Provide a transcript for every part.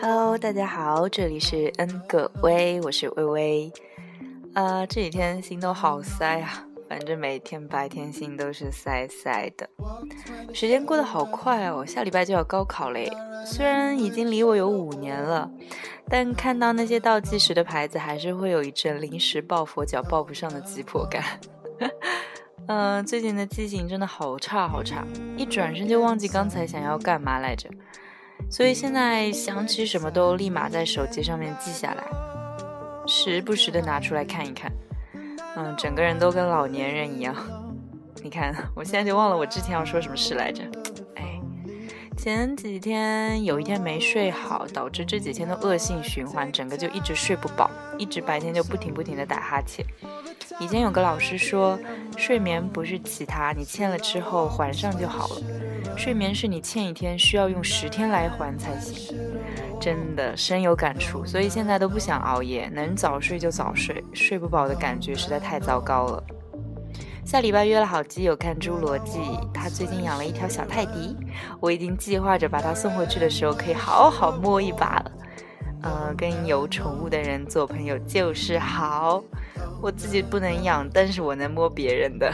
Hello，大家好，这里是 N 个微，我是微微。呃，这几天心都好塞啊，反正每天白天心都是塞塞的。时间过得好快哦，下礼拜就要高考嘞。虽然已经离我有五年了，但看到那些倒计时的牌子，还是会有一阵临时抱佛脚抱不上的急迫感。嗯，最近的记性真的好差好差，一转身就忘记刚才想要干嘛来着。所以现在想起什么都立马在手机上面记下来，时不时的拿出来看一看。嗯，整个人都跟老年人一样。你看，我现在就忘了我之前要说什么事来着。哎，前几天有一天没睡好，导致这几天的恶性循环，整个就一直睡不饱，一直白天就不停不停的打哈欠。以前有个老师说，睡眠不是其他，你欠了之后还上就好了。睡眠是你欠一天，需要用十天来还才行。真的深有感触，所以现在都不想熬夜，能早睡就早睡，睡不饱的感觉实在太糟糕了。下礼拜约了好基友看《侏罗纪》，他最近养了一条小泰迪，我已经计划着把它送回去的时候可以好好摸一把了。呃，跟有宠物的人做朋友就是好。我自己不能养，但是我能摸别人的。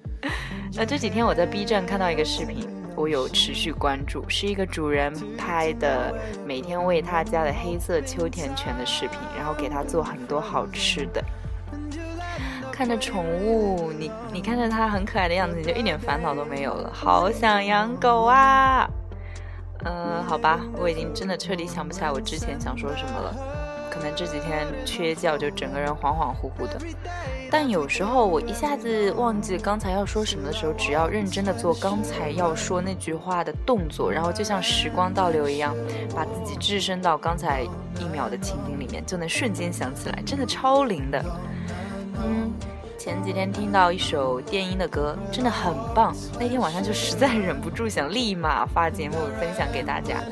那这几天我在 B 站看到一个视频，我有持续关注，是一个主人拍的每天喂他家的黑色秋田犬的视频，然后给他做很多好吃的。看着宠物，你你看着它很可爱的样子，你就一点烦恼都没有了。好想养狗啊！嗯，好吧，我已经真的彻底想不起来我之前想说什么了。可能这几天缺觉，就整个人恍恍惚惚的。但有时候我一下子忘记刚才要说什么的时候，只要认真的做刚才要说那句话的动作，然后就像时光倒流一样，把自己置身到刚才一秒的情景里面，就能瞬间想起来，真的超灵的。嗯，前几天听到一首电音的歌，真的很棒。那天晚上就实在忍不住想立马发节目分享给大家，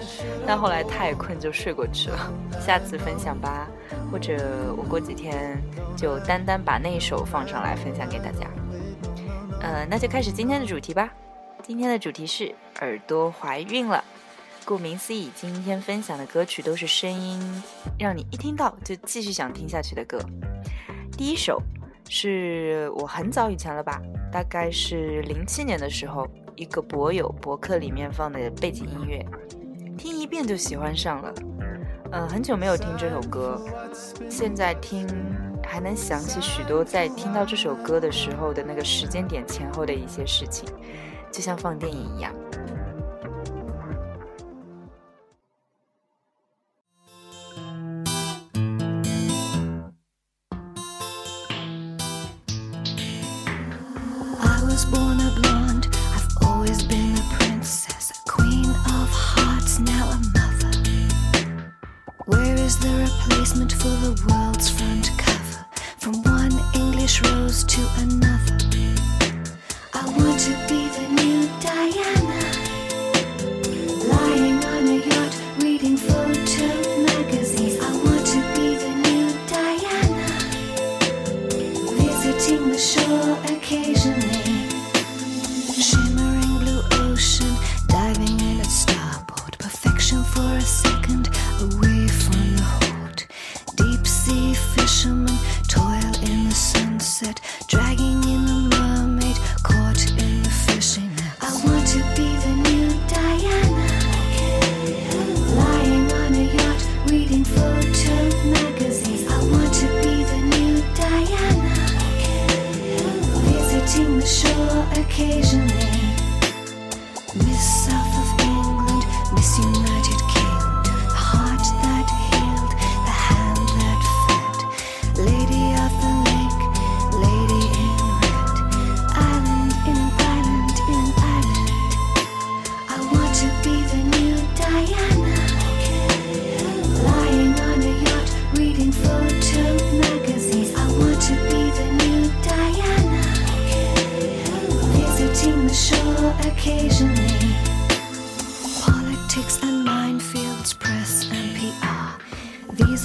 但后来太困就睡过去了。下次分享吧，或者我过几天就单单把那首放上来分享给大家。呃，那就开始今天的主题吧。今天的主题是耳朵怀孕了。顾名思义，今天分享的歌曲都是声音，让你一听到就继续想听下去的歌。第一首是我很早以前了吧，大概是零七年的时候，一个博友博客里面放的背景音乐，听一遍就喜欢上了。嗯，很久没有听这首歌，现在听还能想起许多在听到这首歌的时候的那个时间点前后的一些事情，就像放电影一样。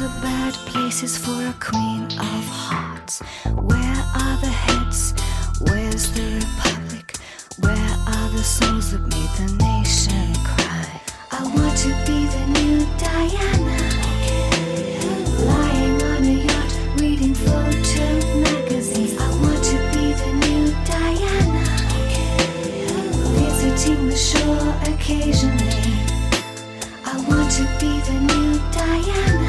Are bad places for a queen of hearts. Where are the heads? Where's the republic? Where are the songs that made the nation cry? I want to be the new Diana. Lying on a yacht, reading photo magazines. I want to be the new Diana. Visiting the shore occasionally. I want to be the new Diana.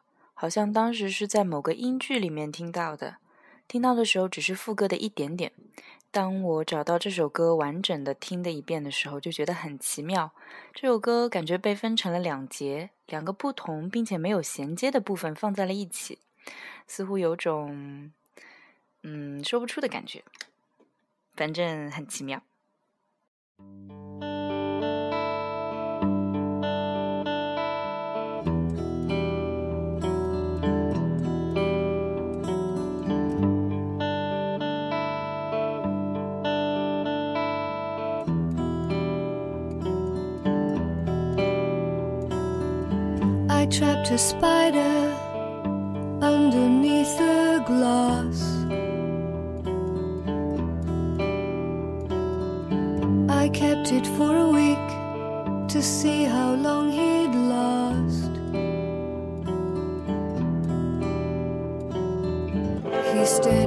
好像当时是在某个英剧里面听到的。听到的时候只是副歌的一点点。当我找到这首歌完整的听的一遍的时候，就觉得很奇妙。这首歌感觉被分成了两节，两个不同并且没有衔接的部分放在了一起，似乎有种嗯说不出的感觉，反正很奇妙。Trapped a spider underneath the glass. I kept it for a week to see how long he'd last. He stared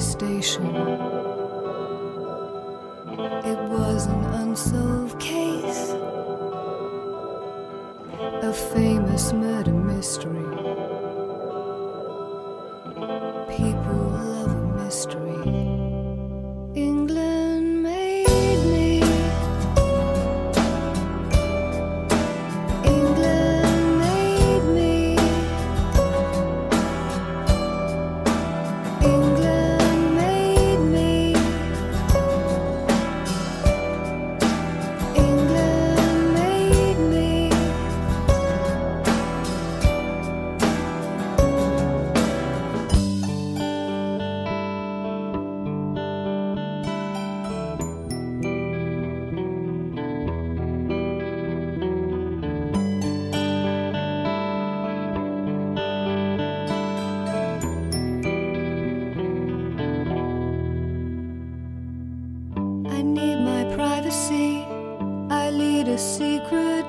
Station, it was an unsolved case, a famous murder mystery. Secret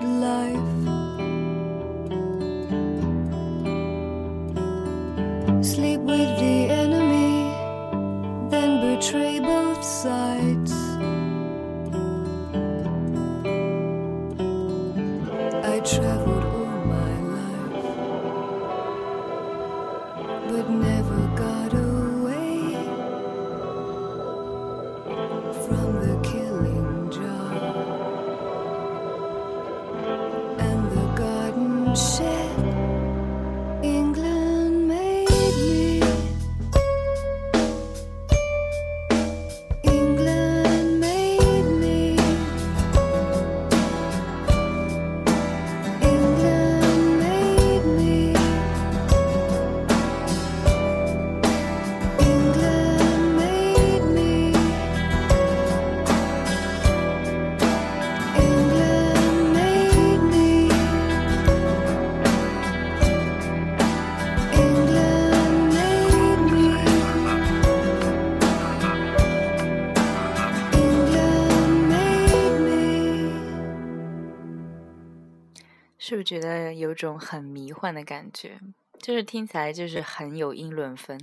觉得有种很迷幻的感觉？就是听起来就是很有英伦风。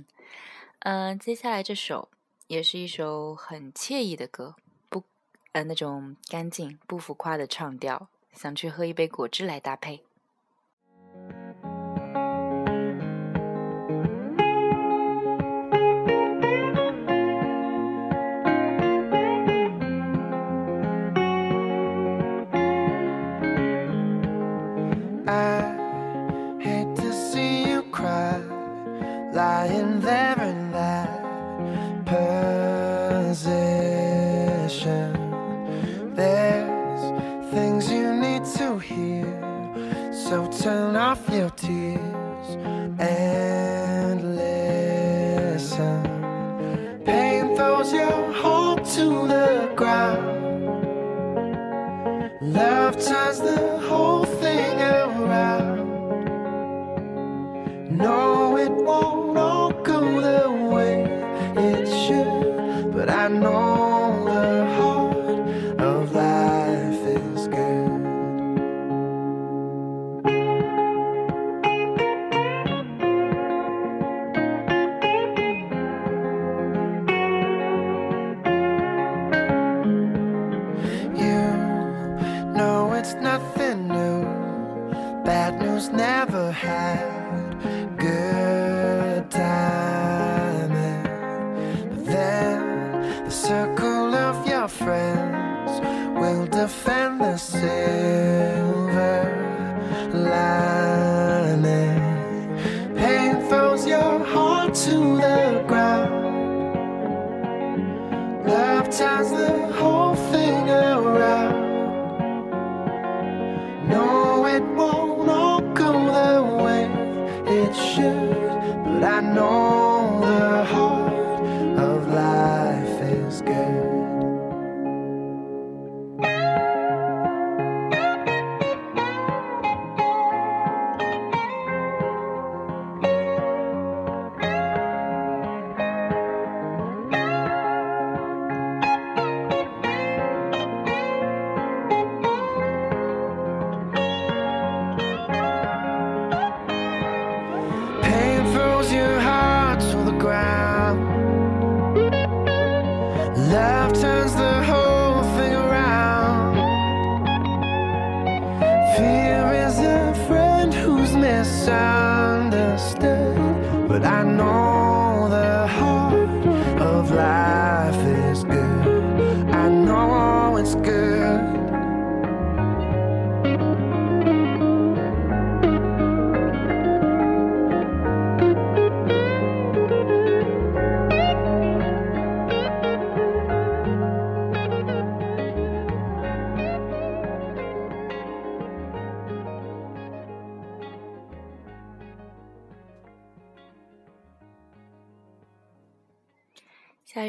嗯、接下来这首也是一首很惬意的歌，不，呃，那种干净不浮夸的唱调，想去喝一杯果汁来搭配。Lying there in that position. There's things you need to hear, so turn off your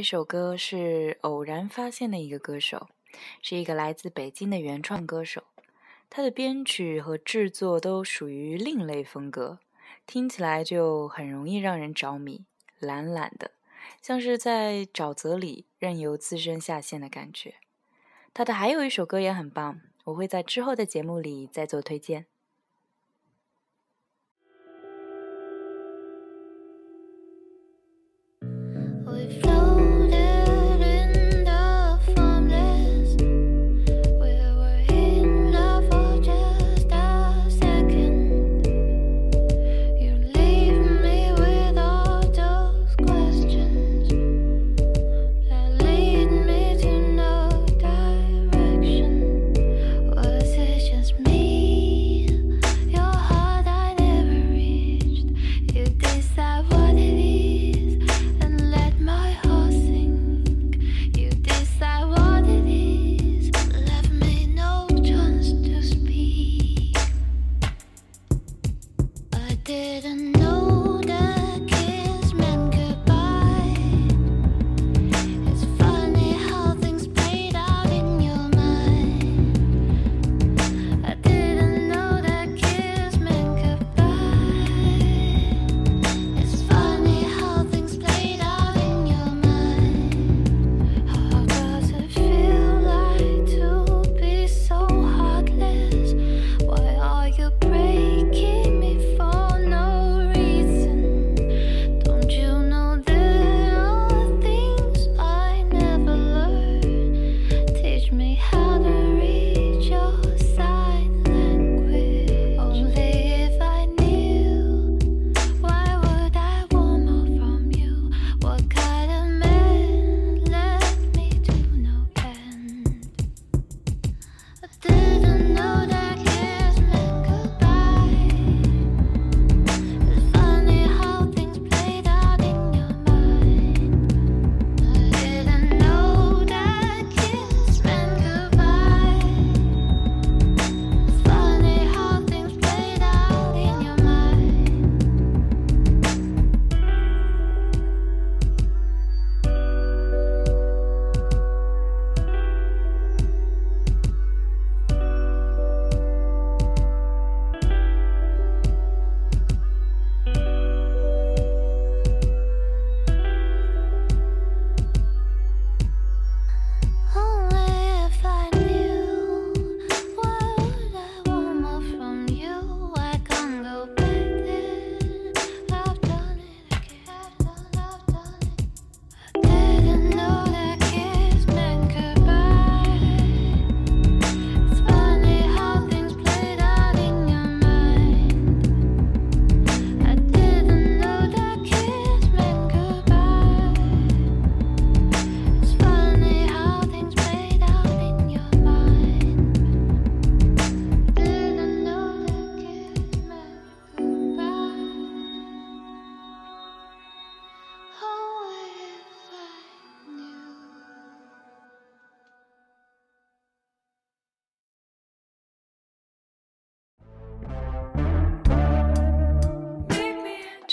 一首歌是偶然发现的一个歌手，是一个来自北京的原创歌手。他的编曲和制作都属于另类风格，听起来就很容易让人着迷，懒懒的，像是在沼泽里任由自身下陷的感觉。他的还有一首歌也很棒，我会在之后的节目里再做推荐。didn't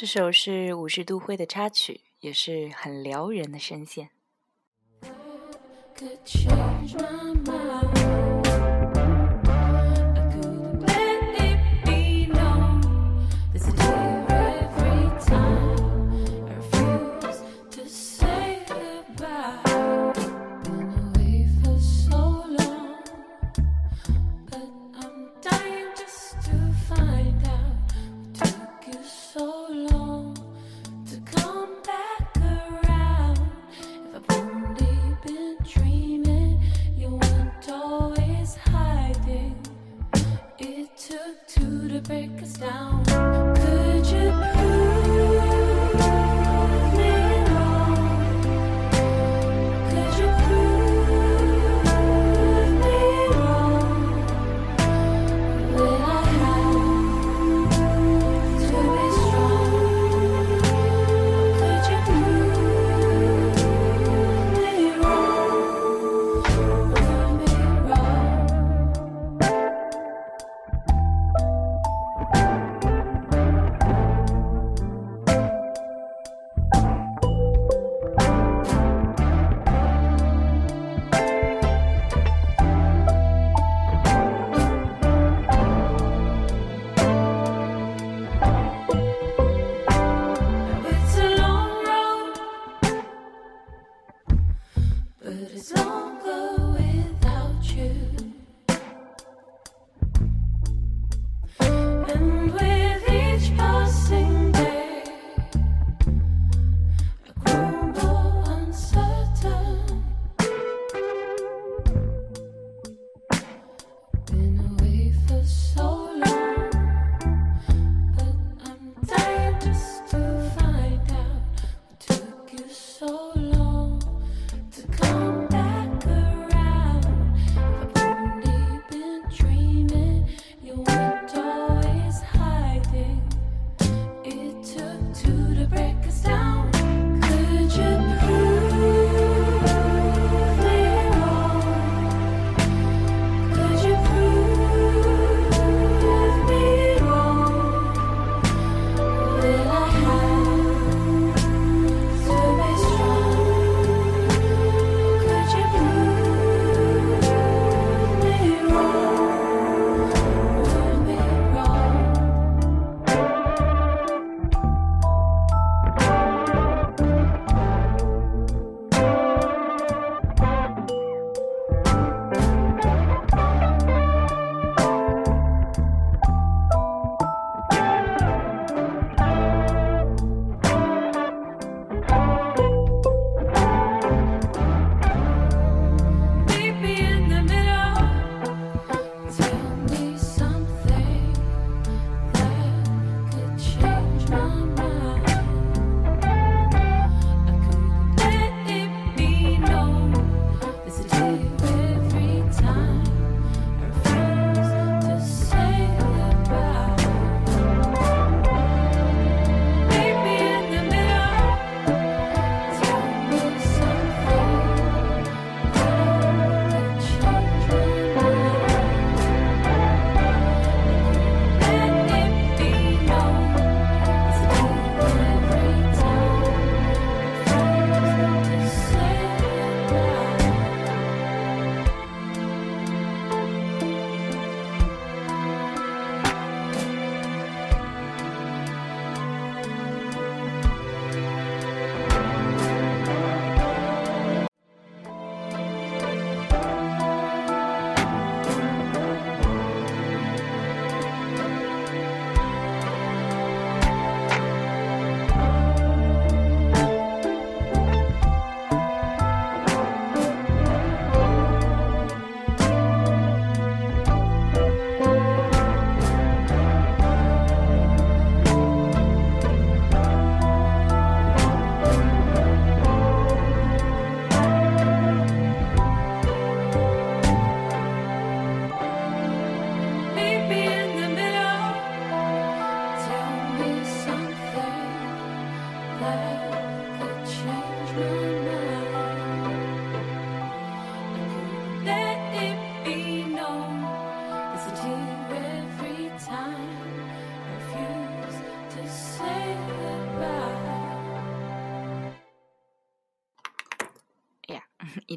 这首是五十度灰的插曲也是很撩人的声线。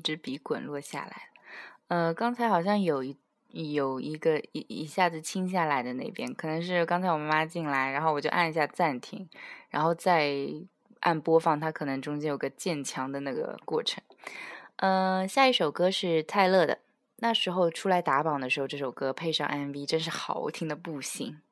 一支笔滚落下来。呃，刚才好像有一有一个一一下子清下来的那边，可能是刚才我妈妈进来，然后我就按一下暂停，然后再按播放，它可能中间有个渐强的那个过程。嗯、下一首歌是泰勒的，那时候出来打榜的时候，这首歌配上 MV 真是好听的不行。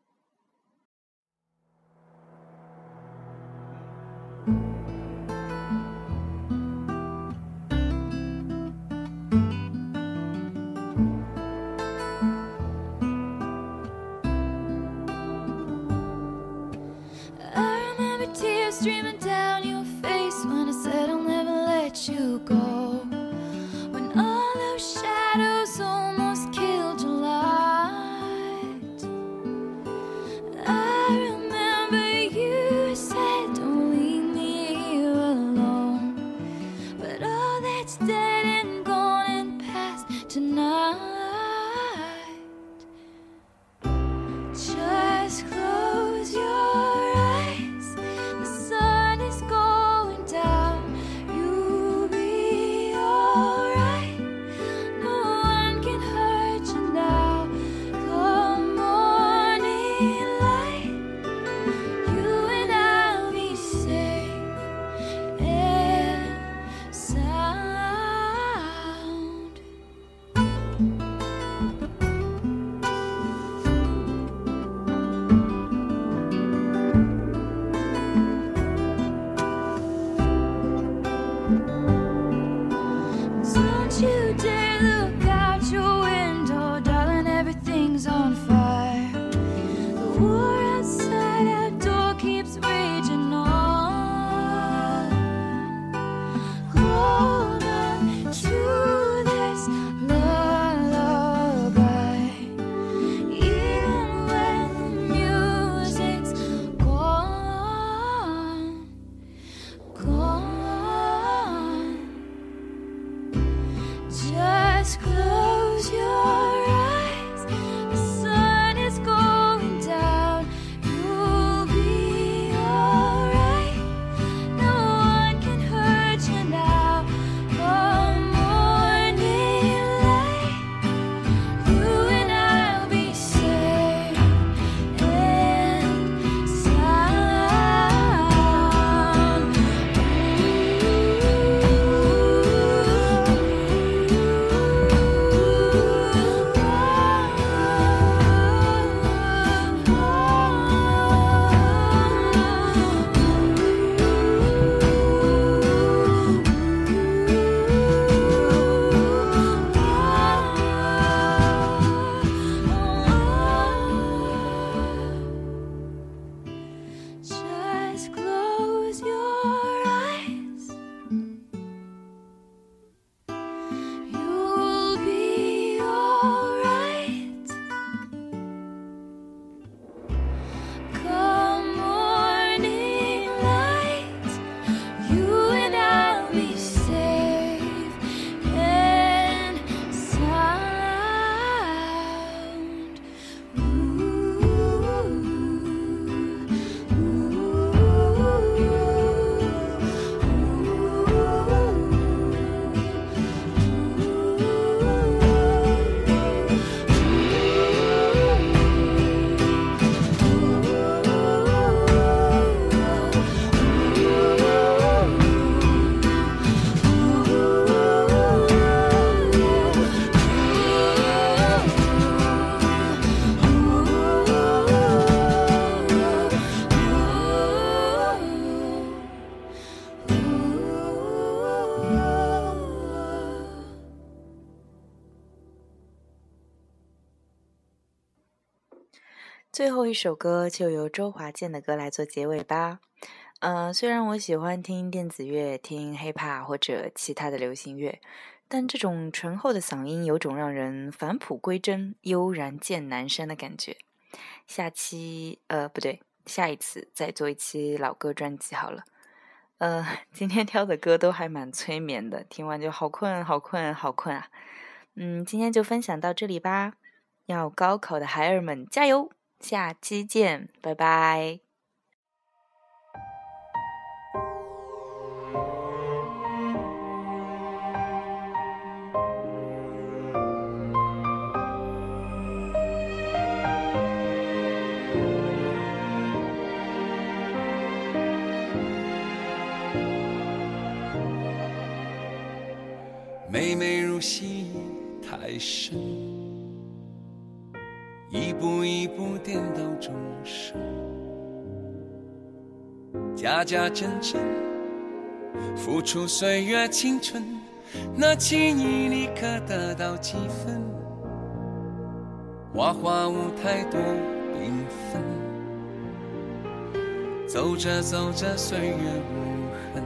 最后一首歌就由周华健的歌来做结尾吧。呃，虽然我喜欢听电子乐、听 hiphop 或者其他的流行乐，但这种醇厚的嗓音有种让人返璞归真、悠然见南山的感觉。下期呃不对，下一次再做一期老歌专辑好了。呃，今天挑的歌都还蛮催眠的，听完就好困、好困、好困啊。嗯，今天就分享到这里吧。要高考的孩儿们加油！下期见拜拜。美美如戏太深一步一步颠倒众生，假假真真，付出岁月青春，那情谊你可得到几分？花花舞台多缤纷，走着走着岁月无痕。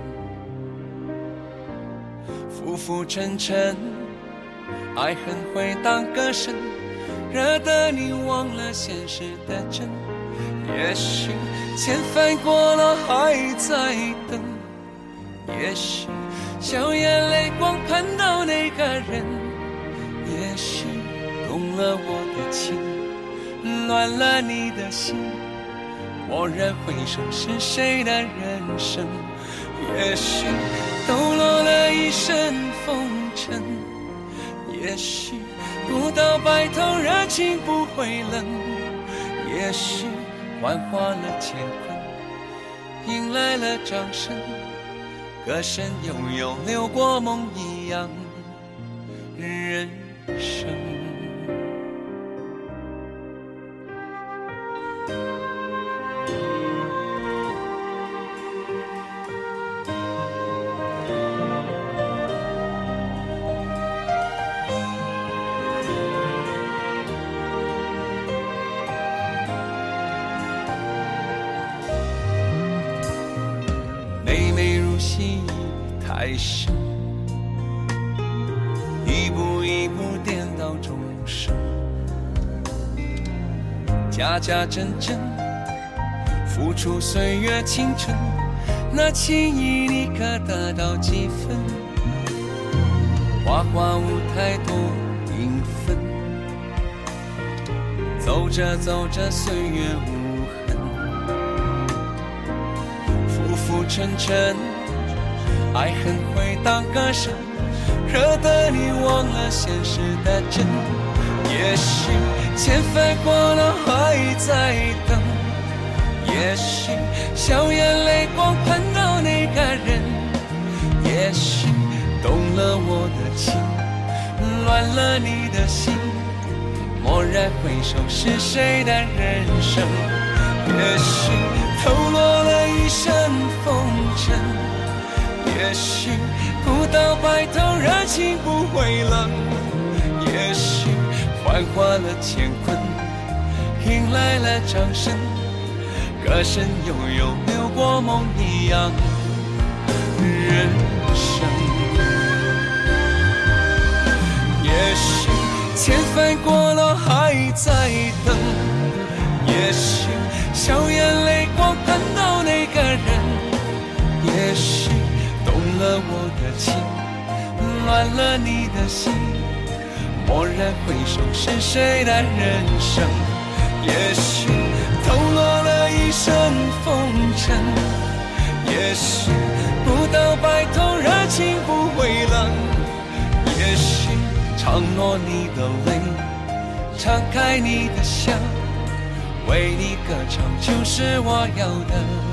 浮浮沉沉，爱恨会当歌声，惹得你忘了现实的真。也许千帆过了还在等，也许笑眼泪光盼到那个人，也许动了我的情，乱了你的心。蓦然回首，是谁的人生？也许抖落了一身风尘，也许不到白头人心不会冷，也许幻化了乾坤，迎来了掌声，歌声悠悠流过梦一样人生。家家真真，付出岁月青春，那情谊你可得到几分？花花舞台多缤纷，走着走着岁月无痕。浮浮沉沉，爱恨回荡歌声，惹得你忘了现实的真。也许千帆过了还在等，也许笑眼泪光盼到那个人，也许动了我的情，乱了你的心。蓦然回首，是谁的人生？也许偷落了一身风尘，也许不到白头热情不会冷，也许幻化了乾坤，迎来了掌声，歌声悠悠流过梦一样人生。也许千帆过了还在等，也许笑眼泪光盼到那个人，也许动了我的情，乱了你的心。蓦然回首，是谁的人生？也许抖落了一身风尘，也许不到白头热情不会冷。也许承诺你的泪，敞开你的笑，为你歌唱就是我要的。